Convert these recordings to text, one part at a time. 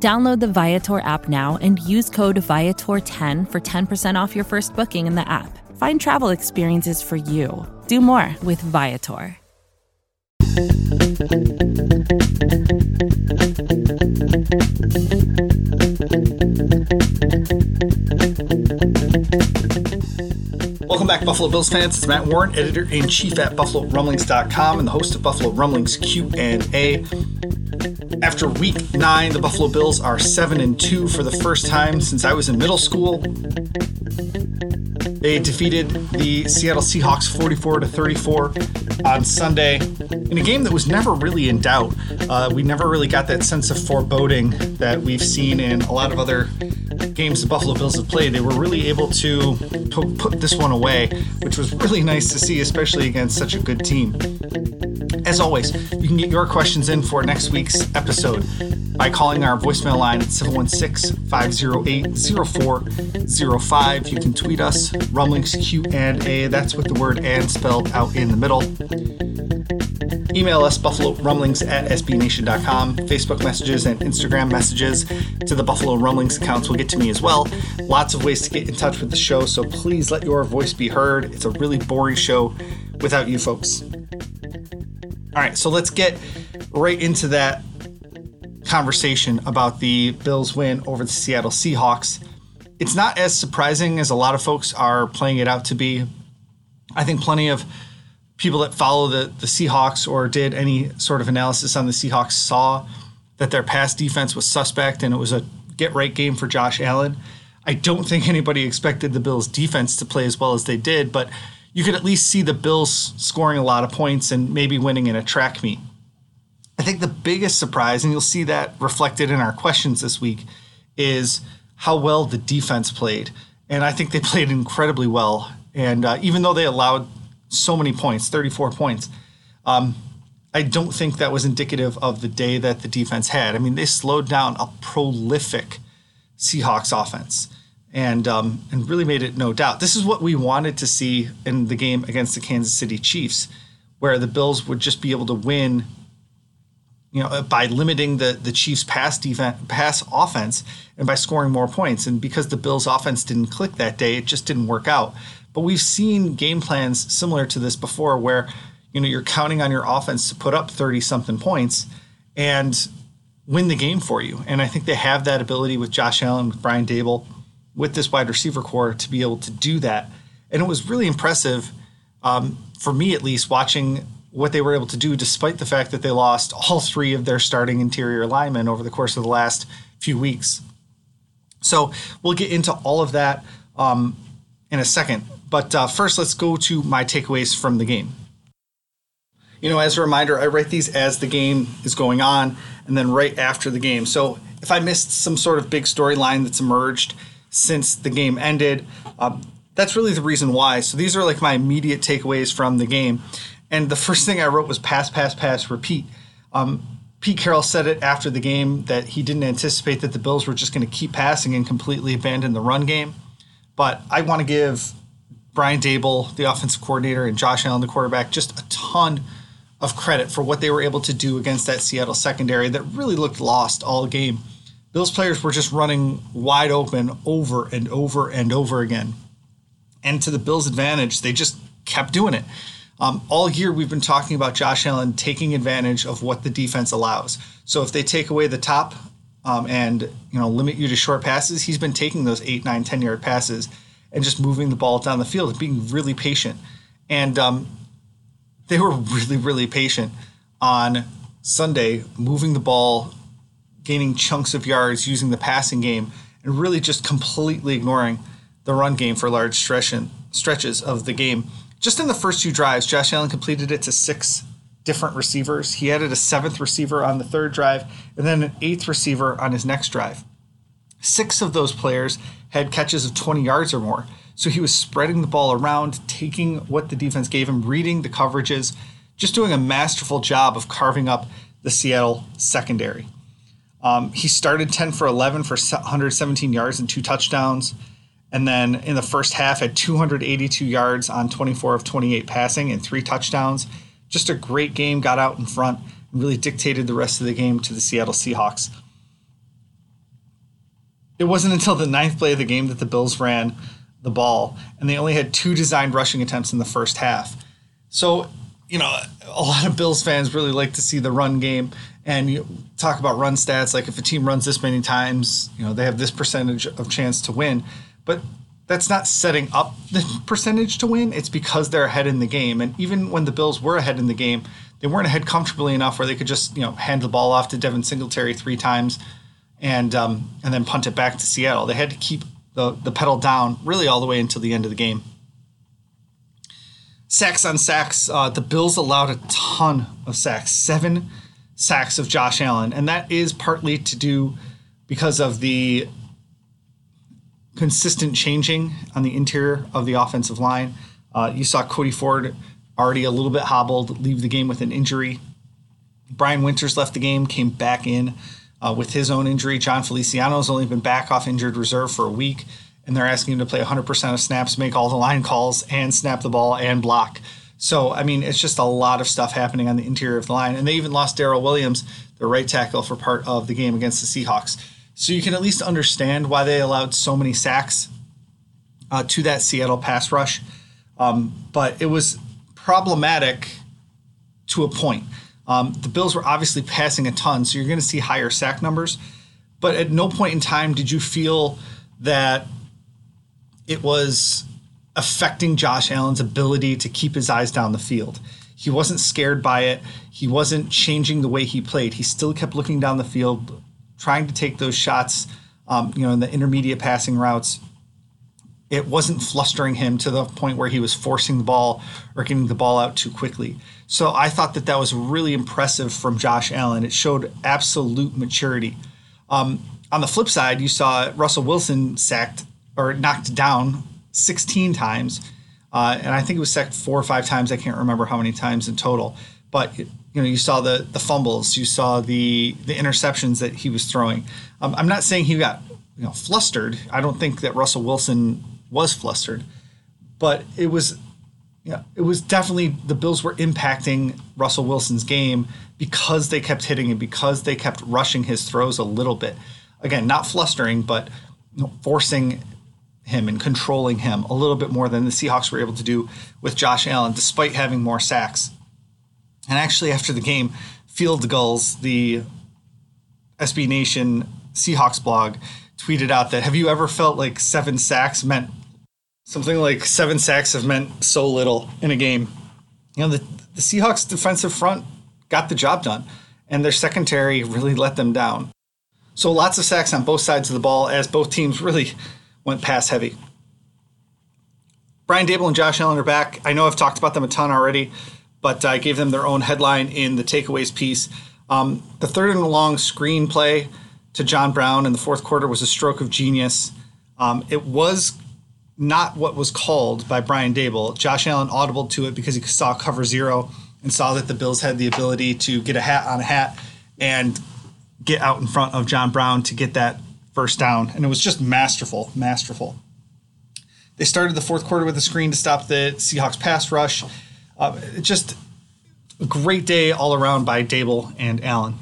Download the Viator app now and use code Viator10 for 10% off your first booking in the app. Find travel experiences for you. Do more with Viator. Welcome back, Buffalo Bills fans. It's Matt Warren, editor in chief at BuffaloRumblings.com, and the host of Buffalo Rumblings Q and A. After Week Nine, the Buffalo Bills are seven and two for the first time since I was in middle school. They defeated the Seattle Seahawks 44 to 34 on Sunday in a game that was never really in doubt. Uh, we never really got that sense of foreboding that we've seen in a lot of other games the Buffalo Bills have played. They were really able to, to put this one away, which was really nice to see, especially against such a good team. As always, you can get your questions in for next week's episode by calling our voicemail line at 716 508 0405. You can tweet us, rumblings Q and A. That's with the word and spelled out in the middle. Email us, Buffalo Rumblings at SBNation.com. Facebook messages and Instagram messages to the Buffalo Rumblings accounts will get to me as well. Lots of ways to get in touch with the show, so please let your voice be heard. It's a really boring show without you folks. All right, so let's get right into that conversation about the Bills win over the Seattle Seahawks. It's not as surprising as a lot of folks are playing it out to be. I think plenty of people that follow the, the Seahawks or did any sort of analysis on the Seahawks saw that their pass defense was suspect and it was a get right game for Josh Allen. I don't think anybody expected the Bills defense to play as well as they did, but you could at least see the Bills scoring a lot of points and maybe winning in a track meet. I think the biggest surprise, and you'll see that reflected in our questions this week, is how well the defense played. And I think they played incredibly well. And uh, even though they allowed so many points, 34 points, um, I don't think that was indicative of the day that the defense had. I mean, they slowed down a prolific Seahawks offense and um, and really made it no doubt. This is what we wanted to see in the game against the Kansas City Chiefs, where the Bills would just be able to win you know, by limiting the the Chiefs' pass defense, pass offense, and by scoring more points. And because the Bills' offense didn't click that day, it just didn't work out. But we've seen game plans similar to this before, where you know you're counting on your offense to put up thirty something points and win the game for you. And I think they have that ability with Josh Allen, with Brian Daboll, with this wide receiver core to be able to do that. And it was really impressive um, for me, at least, watching what they were able to do despite the fact that they lost all three of their starting interior linemen over the course of the last few weeks. So we'll get into all of that um, in a second. But uh, first, let's go to my takeaways from the game. You know, as a reminder, I write these as the game is going on and then right after the game. So if I missed some sort of big storyline that's emerged since the game ended, um, that's really the reason why. So these are like my immediate takeaways from the game. And the first thing I wrote was pass, pass, pass, repeat. Um, Pete Carroll said it after the game that he didn't anticipate that the Bills were just going to keep passing and completely abandon the run game. But I want to give Brian Daboll, the offensive coordinator, and Josh Allen, the quarterback, just a ton of credit for what they were able to do against that Seattle secondary that really looked lost all game. Bills players were just running wide open over and over and over again. And to the Bills' advantage, they just kept doing it. Um, all year, we've been talking about Josh Allen taking advantage of what the defense allows. So if they take away the top um, and you know limit you to short passes, he's been taking those eight, nine, ten yard passes and just moving the ball down the field being really patient. And um, they were really, really patient on Sunday, moving the ball, gaining chunks of yards, using the passing game, and really just completely ignoring the run game for large stretches of the game just in the first two drives, Josh Allen completed it to six different receivers. He added a seventh receiver on the third drive and then an eighth receiver on his next drive. Six of those players had catches of 20 yards or more. So he was spreading the ball around, taking what the defense gave him, reading the coverages, just doing a masterful job of carving up the Seattle secondary. Um, he started 10 for 11 for 117 yards and two touchdowns. And then in the first half, had 282 yards on 24 of 28 passing and three touchdowns. Just a great game, got out in front and really dictated the rest of the game to the Seattle Seahawks. It wasn't until the ninth play of the game that the Bills ran the ball, and they only had two designed rushing attempts in the first half. So, you know, a lot of Bills fans really like to see the run game and you talk about run stats like if a team runs this many times, you know, they have this percentage of chance to win. But that's not setting up the percentage to win. It's because they're ahead in the game. And even when the Bills were ahead in the game, they weren't ahead comfortably enough where they could just, you know, hand the ball off to Devin Singletary three times and um, and then punt it back to Seattle. They had to keep the, the pedal down really all the way until the end of the game. Sacks on sacks. Uh, the Bills allowed a ton of sacks, seven sacks of Josh Allen, and that is partly to do because of the consistent changing on the interior of the offensive line. Uh, you saw Cody Ford already a little bit hobbled, leave the game with an injury. Brian Winters left the game, came back in uh, with his own injury. Jon Feliciano's only been back off injured reserve for a week, and they're asking him to play 100% of snaps, make all the line calls, and snap the ball and block. So, I mean, it's just a lot of stuff happening on the interior of the line. And they even lost Daryl Williams, the right tackle, for part of the game against the Seahawks. So you can at least understand why they allowed so many sacks uh, to that Seattle pass rush. Um, but it was problematic to a point. Um, the Bills were obviously passing a ton, so you're going to see higher sack numbers. But at no point in time did you feel that it was affecting Josh Allen's ability to keep his eyes down the field. He wasn't scared by it. He wasn't changing the way he played. He still kept looking down the field, trying to take those shots, um, you know, in the intermediate passing routes. It wasn't flustering him to the point where he was forcing the ball or getting the ball out too quickly. So I thought that that was really impressive from Josh Allen. It showed absolute maturity. Um, on the flip side, you saw Russell Wilson sacked or knocked down 16 times, uh, and I think it was sacked four or five times. I can't remember how many times in total. But you know, you saw the the fumbles, you saw the the interceptions that he was throwing. Um, I'm not saying he got you know flustered. I don't think that Russell Wilson was flustered, but it was yeah, it was definitely the Bills were impacting Russell Wilson's game because they kept hitting him, because they kept rushing his throws a little bit. Again, not flustering, but you know, forcing him and controlling him a little bit more than the Seahawks were able to do with Josh Allen, despite having more sacks. And actually, after the game, Field Gulls, the SB Nation Seahawks blog, tweeted out that have you ever felt like seven sacks meant something like seven sacks have meant so little in a game. You know, the, the Seahawks defensive front got the job done, and their secondary really let them down. So lots of sacks on both sides of the ball as both teams really went pass heavy. Brian Daboll and Josh Allen are back. I know I've talked about them a ton already, but I gave them their own headline in the takeaways piece. Um, the third and long screenplay to John Brown in the fourth quarter was a stroke of genius. Um, it was not what was called by Brian Daboll. Josh Allen audible to it because he saw cover zero and saw that the Bills had the ability to get a hat on a hat and get out in front of John Brown to get that first down. And it was just masterful, masterful. They started the fourth quarter with a screen to stop the Seahawks pass rush. Uh, just a great day all around by Daboll and Allen.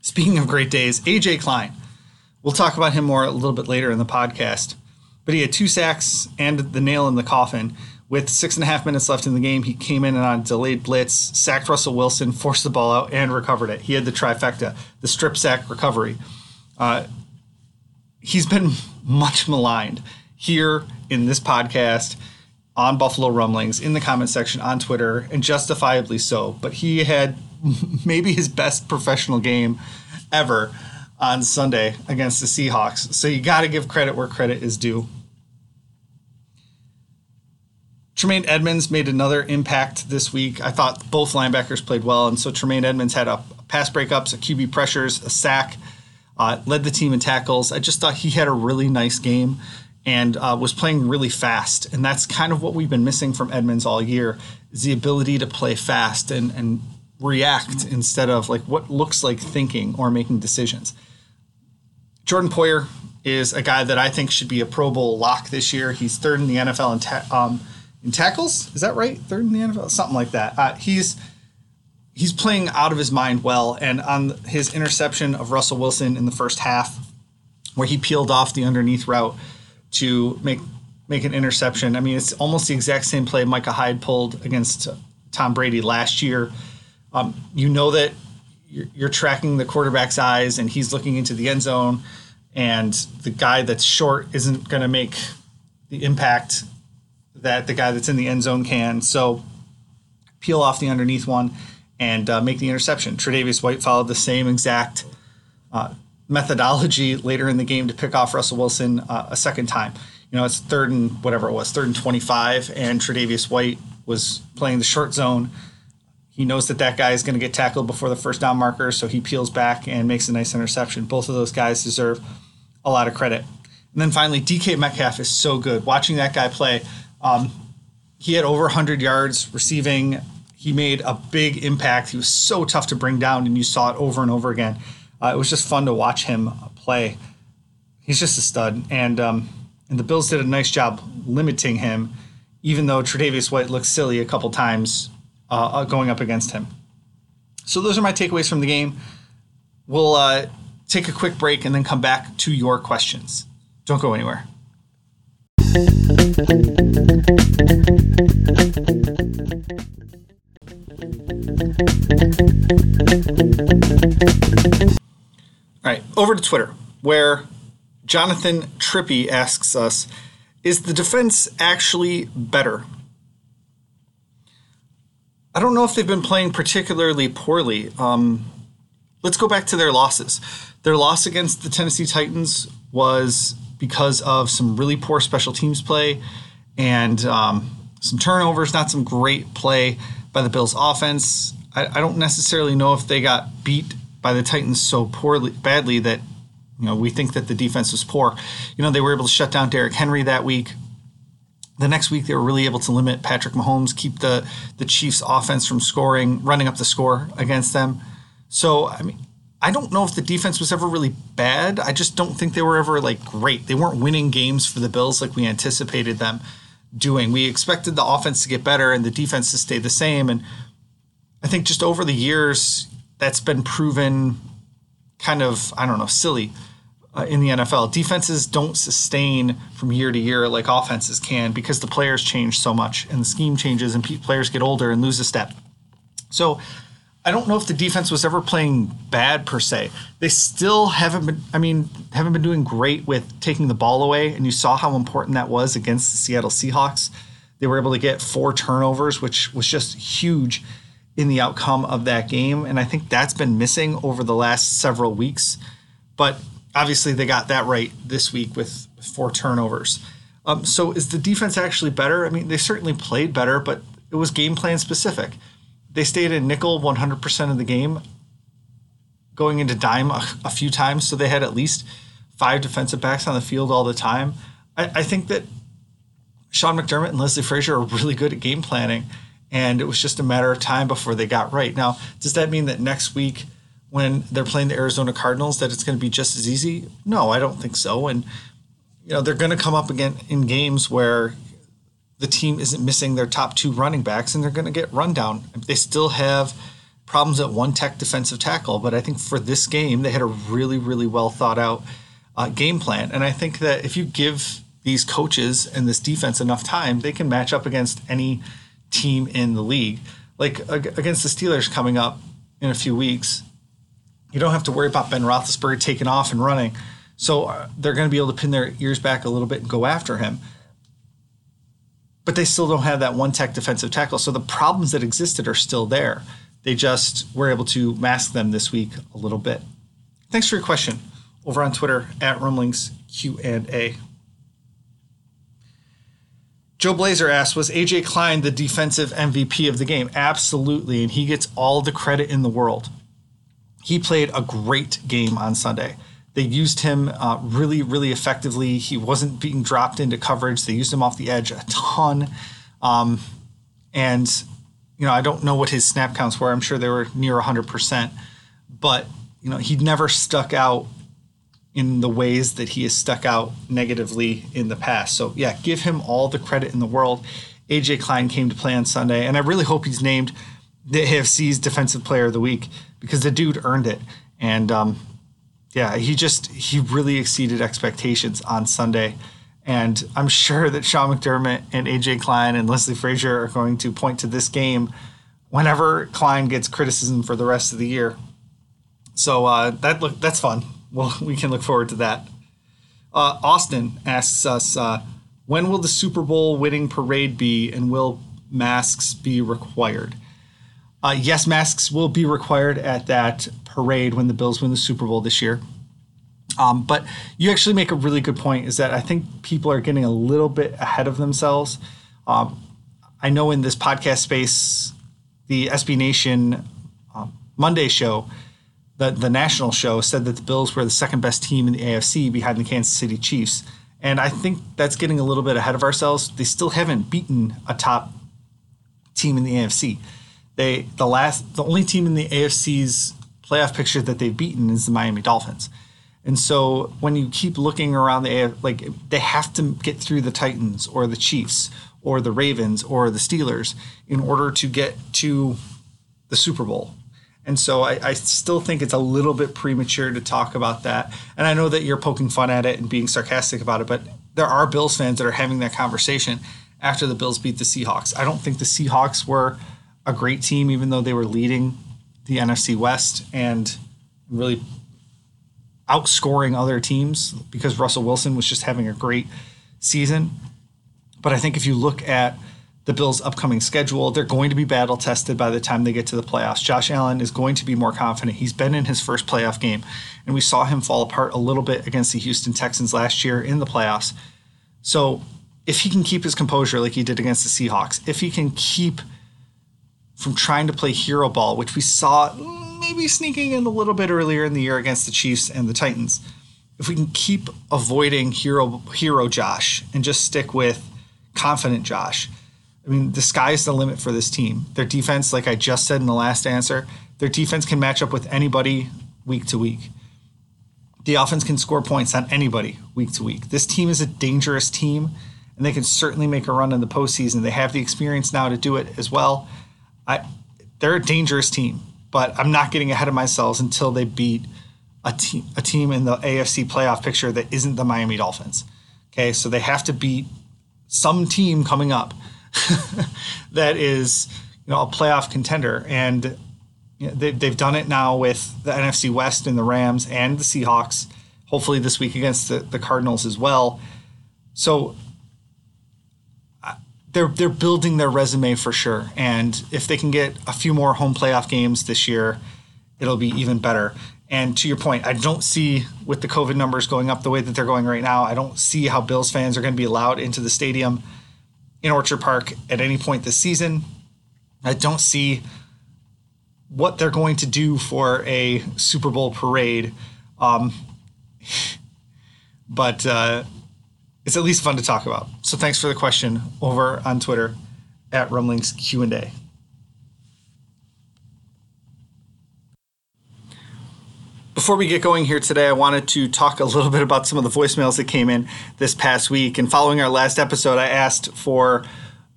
Speaking of great days, AJ Klein. We'll talk about him more a little bit later in the podcast but he had two sacks and the nail in the coffin. With six and a half minutes left in the game, he came in and on a delayed blitz, sacked Russell Wilson, forced the ball out, and recovered it. He had the trifecta, the strip sack recovery. Uh, he's been much maligned here in this podcast, on Buffalo Rumblings, in the comment section, on Twitter, and justifiably so. But he had maybe his best professional game ever on Sunday against the Seahawks. So you got to give credit where credit is due. Tremaine Edmunds made another impact this week. I thought both linebackers played well, and so Tremaine Edmunds had a pass breakups, a QB pressures, a sack. Uh, led the team in tackles. I just thought he had a really nice game and uh, was playing really fast. And that's kind of what we've been missing from Edmunds all year is the ability to play fast and, and react instead of like what looks like thinking or making decisions. Jordan Poyer is a guy that I think should be a Pro Bowl lock this year. He's third in the NFL in, ta- um, in tackles. Is that right? Third in the NFL, something like that. Uh, he's he's playing out of his mind well, and on his interception of Russell Wilson in the first half, where he peeled off the underneath route to make make an interception. I mean, it's almost the exact same play Micah Hyde pulled against Tom Brady last year. Um, you know that you're, you're tracking the quarterback's eyes, and he's looking into the end zone, and the guy that's short isn't going to make the impact that the guy that's in the end zone can. So peel off the underneath one and uh, make the interception. Tre'Davious White followed the same exact uh, methodology later in the game to pick off Russell Wilson uh, a second time. You know, it's third and whatever it was, third and 25, and Tre'Davious White was playing the short zone. He knows that that guy is going to get tackled before the first down marker, so he peels back and makes a nice interception. Both of those guys deserve a lot of credit. And then finally, DK Metcalf is so good. Watching that guy play, um, he had over 100 yards receiving he made a big impact. He was so tough to bring down, and you saw it over and over again. Uh, it was just fun to watch him play. He's just a stud, and um, and the Bills did a nice job limiting him, even though Tre'Davious White looked silly a couple times uh, uh going up against him. So those are my takeaways from the game. We'll uh, take a quick break and then come back to your questions. Don't go anywhere. All right, over to Twitter, where Jonathan Trippy asks us Is the defense actually better? I don't know if they've been playing particularly poorly. Um, let's go back to their losses. Their loss against the Tennessee Titans was because of some really poor special teams play and um, some turnovers, not some great play by the Bills' offense. I, I don't necessarily know if they got beat by the Titans so poorly, badly that you know we think that the defense was poor. You know they were able to shut down Derrick Henry that week. The next week they were really able to limit Patrick Mahomes, keep the the Chiefs' offense from scoring, running up the score against them. So I mean, I don't know if the defense was ever really bad. I just don't think they were ever like great. They weren't winning games for the Bills like we anticipated them doing. We expected the offense to get better and the defense to stay the same. And I think just over the years, that's been proven kind of, I don't know, silly uh, in the NFL. Defenses don't sustain from year to year like offenses can because the players change so much and the scheme changes and players get older and lose a step. So I don't know if the defense was ever playing bad per se. They still haven't been, I mean, haven't been doing great with taking the ball away. And you saw how important that was against the Seattle Seahawks. They were able to get four turnovers, which was just huge in the outcome of that game. And I think that's been missing over the last several weeks. But obviously, they got that right this week with four turnovers. Um, so is the defense actually better? I mean, they certainly played better, but it was game plan specific. They stayed in nickel 100% of the game, going into dime a, a, few times. So they had at least five defensive backs on the field all the time. I, I think that Sean McDermott and Leslie Frazier are really good at game planning and it was just a matter of time before they got right. Now, does that mean that next week when they're playing the Arizona Cardinals that it's going to be just as easy? No, I don't think so. And you know, they're going to come up again in games where the team isn't missing their top two running backs and they're going to get run down. They still have problems at one tech defensive tackle, but I think for this game they had a really really well thought out uh, game plan. And I think that if you give these coaches and this defense enough time, they can match up against any team in the league. Like against the Steelers coming up in a few weeks, you don't have to worry about Ben Roethlisberger taking off and running. So uh, they're going to be able to pin their ears back a little bit and go after him. But they still don't have that one tech defensive tackle. So the problems that existed are still there. They just were able to mask them this week a little bit. Thanks for your question over on Twitter at Rumblings Q&A. Joe Blazer asked, was AJ Klein the defensive MVP of the game? Absolutely, and he gets all the credit in the world. He played a great game on Sunday. They used him uh, really, really effectively. He wasn't being dropped into coverage. They used him off the edge a ton. Um, and, you know, I don't know what his snap counts were. I'm sure they were near 100%. But, you know, he never stuck out in the ways that he has stuck out negatively in the past. So, yeah, give him all the credit in the world. AJ Klein came to play on Sunday, and I really hope he's named the AFC's Defensive Player of the Week because the dude earned it. And um, yeah, he just he really exceeded expectations on Sunday. And I'm sure that Sean McDermott and AJ Klein and Leslie Frazier are going to point to this game whenever Klein gets criticism for the rest of the year. So uh, that look that's fun. Well, we can look forward to that. Uh, Austin asks us, uh, when will the Super Bowl winning parade be, and will masks be required? Uh, yes, masks will be required at that parade when the Bills win the Super Bowl this year. Um, but you actually make a really good point is that I think people are getting a little bit ahead of themselves. Um, I know in this podcast space, the SB Nation um, Monday show, the, the national show, said that the Bills were the second best team in the AFC behind the Kansas City Chiefs. And I think that's getting a little bit ahead of ourselves. They still haven't beaten a top team in the AFC. They the last the only team in the AFC's playoff picture that they've beaten is the Miami Dolphins. And so when you keep looking around the AF, like they have to get through the Titans or the Chiefs or the Ravens or the Steelers in order to get to the Super Bowl. And so I, I, still think it's a little bit premature to talk about that. And I know that you're poking fun at it and being sarcastic about it, but there are Bills fans that are having that conversation after the Bills beat the Seahawks. I don't think the Seahawks were a great team, even though they were leading the NFC West and really outscoring other teams because Russell Wilson was just having a great season. But I think if you look at the Bills' upcoming schedule, they're going to be battle tested by the time they get to the playoffs. Josh Allen is going to be more confident. He's been in his first playoff game, and we saw him fall apart a little bit against the Houston Texans last year in the playoffs. So if he can keep his composure like he did against the Seahawks, if he can keep from trying to play hero ball, which we saw maybe sneaking in a little bit earlier in the year against the Chiefs and the Titans. If we can keep avoiding hero hero Josh and just stick with confident Josh, I mean, the sky's the limit for this team. Their defense, like I just said in the last answer, their defense can match up with anybody week to week. The offense can score points on anybody week to week. This team is a dangerous team, and they can certainly make a run in the postseason. They have the experience now to do it as well. I, they're a dangerous team but I'm not getting ahead of myself until they beat a team a team in the AFC playoff picture that isn't the Miami Dolphins. Okay, so they have to beat some team coming up that is you know a playoff contender, and they've done it now with the NFC West and the Rams and the Seahawks. Hopefully this week against the, the Cardinals as well. So they're they're building their resume for sure. And if they can get a few more home playoff games this year, it'll be even better. And to your point, I don't see with the COVID numbers going up the way that they're going right now, I don't see how Bills fans are going to be allowed into the stadium in Orchard Park at any point this season. I don't see what they're going to do for a Super Bowl parade. Um, but uh, it's at least fun to talk about. So thanks for the question over on Twitter at Rumblings Q and A. Before we get going here today, I wanted to talk a little bit about some of the voicemails that came in this past week. And following our last episode, I asked for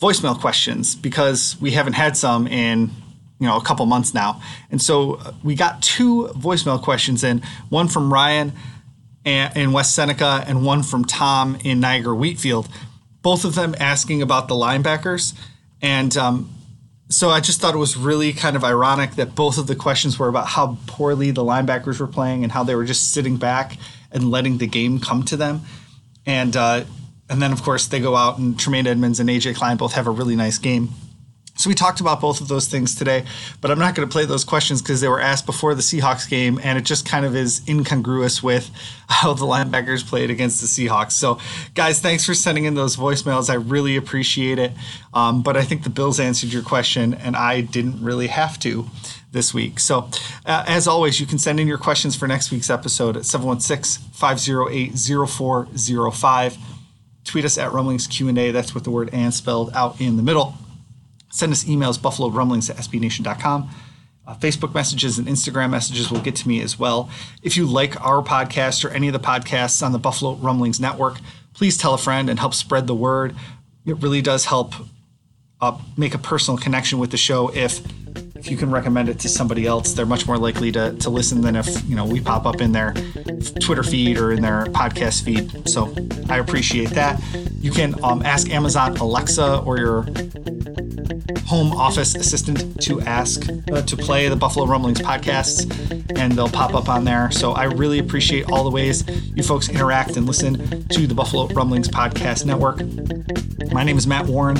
voicemail questions because we haven't had some in you know a couple months now. And so uh, we got two voicemail questions in, one from Ryan in West Seneca and one from Tom in Niagara Wheatfield, both of them asking about the linebackers. And um, so I just thought it was really kind of ironic that both of the questions were about how poorly the linebackers were playing and how they were just sitting back and letting the game come to them. And uh, and then of course they go out and Tremaine Edmunds and AJ Klein both have a really nice game. So we talked about both of those things today, but I'm not going to play those questions because they were asked before the Seahawks game, and it just kind of is incongruous with how the linebackers played against the Seahawks. So, guys, thanks for sending in those voicemails. I really appreciate it. Um, but I think the Bills answered your question, and I didn't really have to. this week. So, uh, as always, you can send in your questions for next week's episode at 716 508 0405. Tweet us at Rumblings Q&A. That's with the word and spelled out in the middle. Send us emails, buffalo rumblings at sbnation.com. Uh, Facebook messages and Instagram messages will get to me as well. If you like our podcast or any of the podcasts on the Buffalo Rumblings Network, please tell a friend and help spread the word. It really does help uh, make a personal connection with the show if if you can recommend it to somebody else they're much more likely to, to listen than if you know we pop up in their twitter feed or in their podcast feed so i appreciate that you can um, ask amazon alexa or your home office assistant to ask uh, to play the Buffalo Rumblings podcasts, and they'll pop up on there. So I really appreciate all the ways you folks interact and listen to the Buffalo Rumblings podcast network. My name is Matt Warren.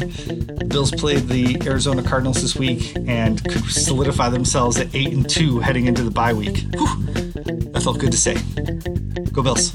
Bills played the Arizona Cardinals this week and could solidify themselves at eight and two heading into the bye week. Whew, that felt good to say. Go Bills.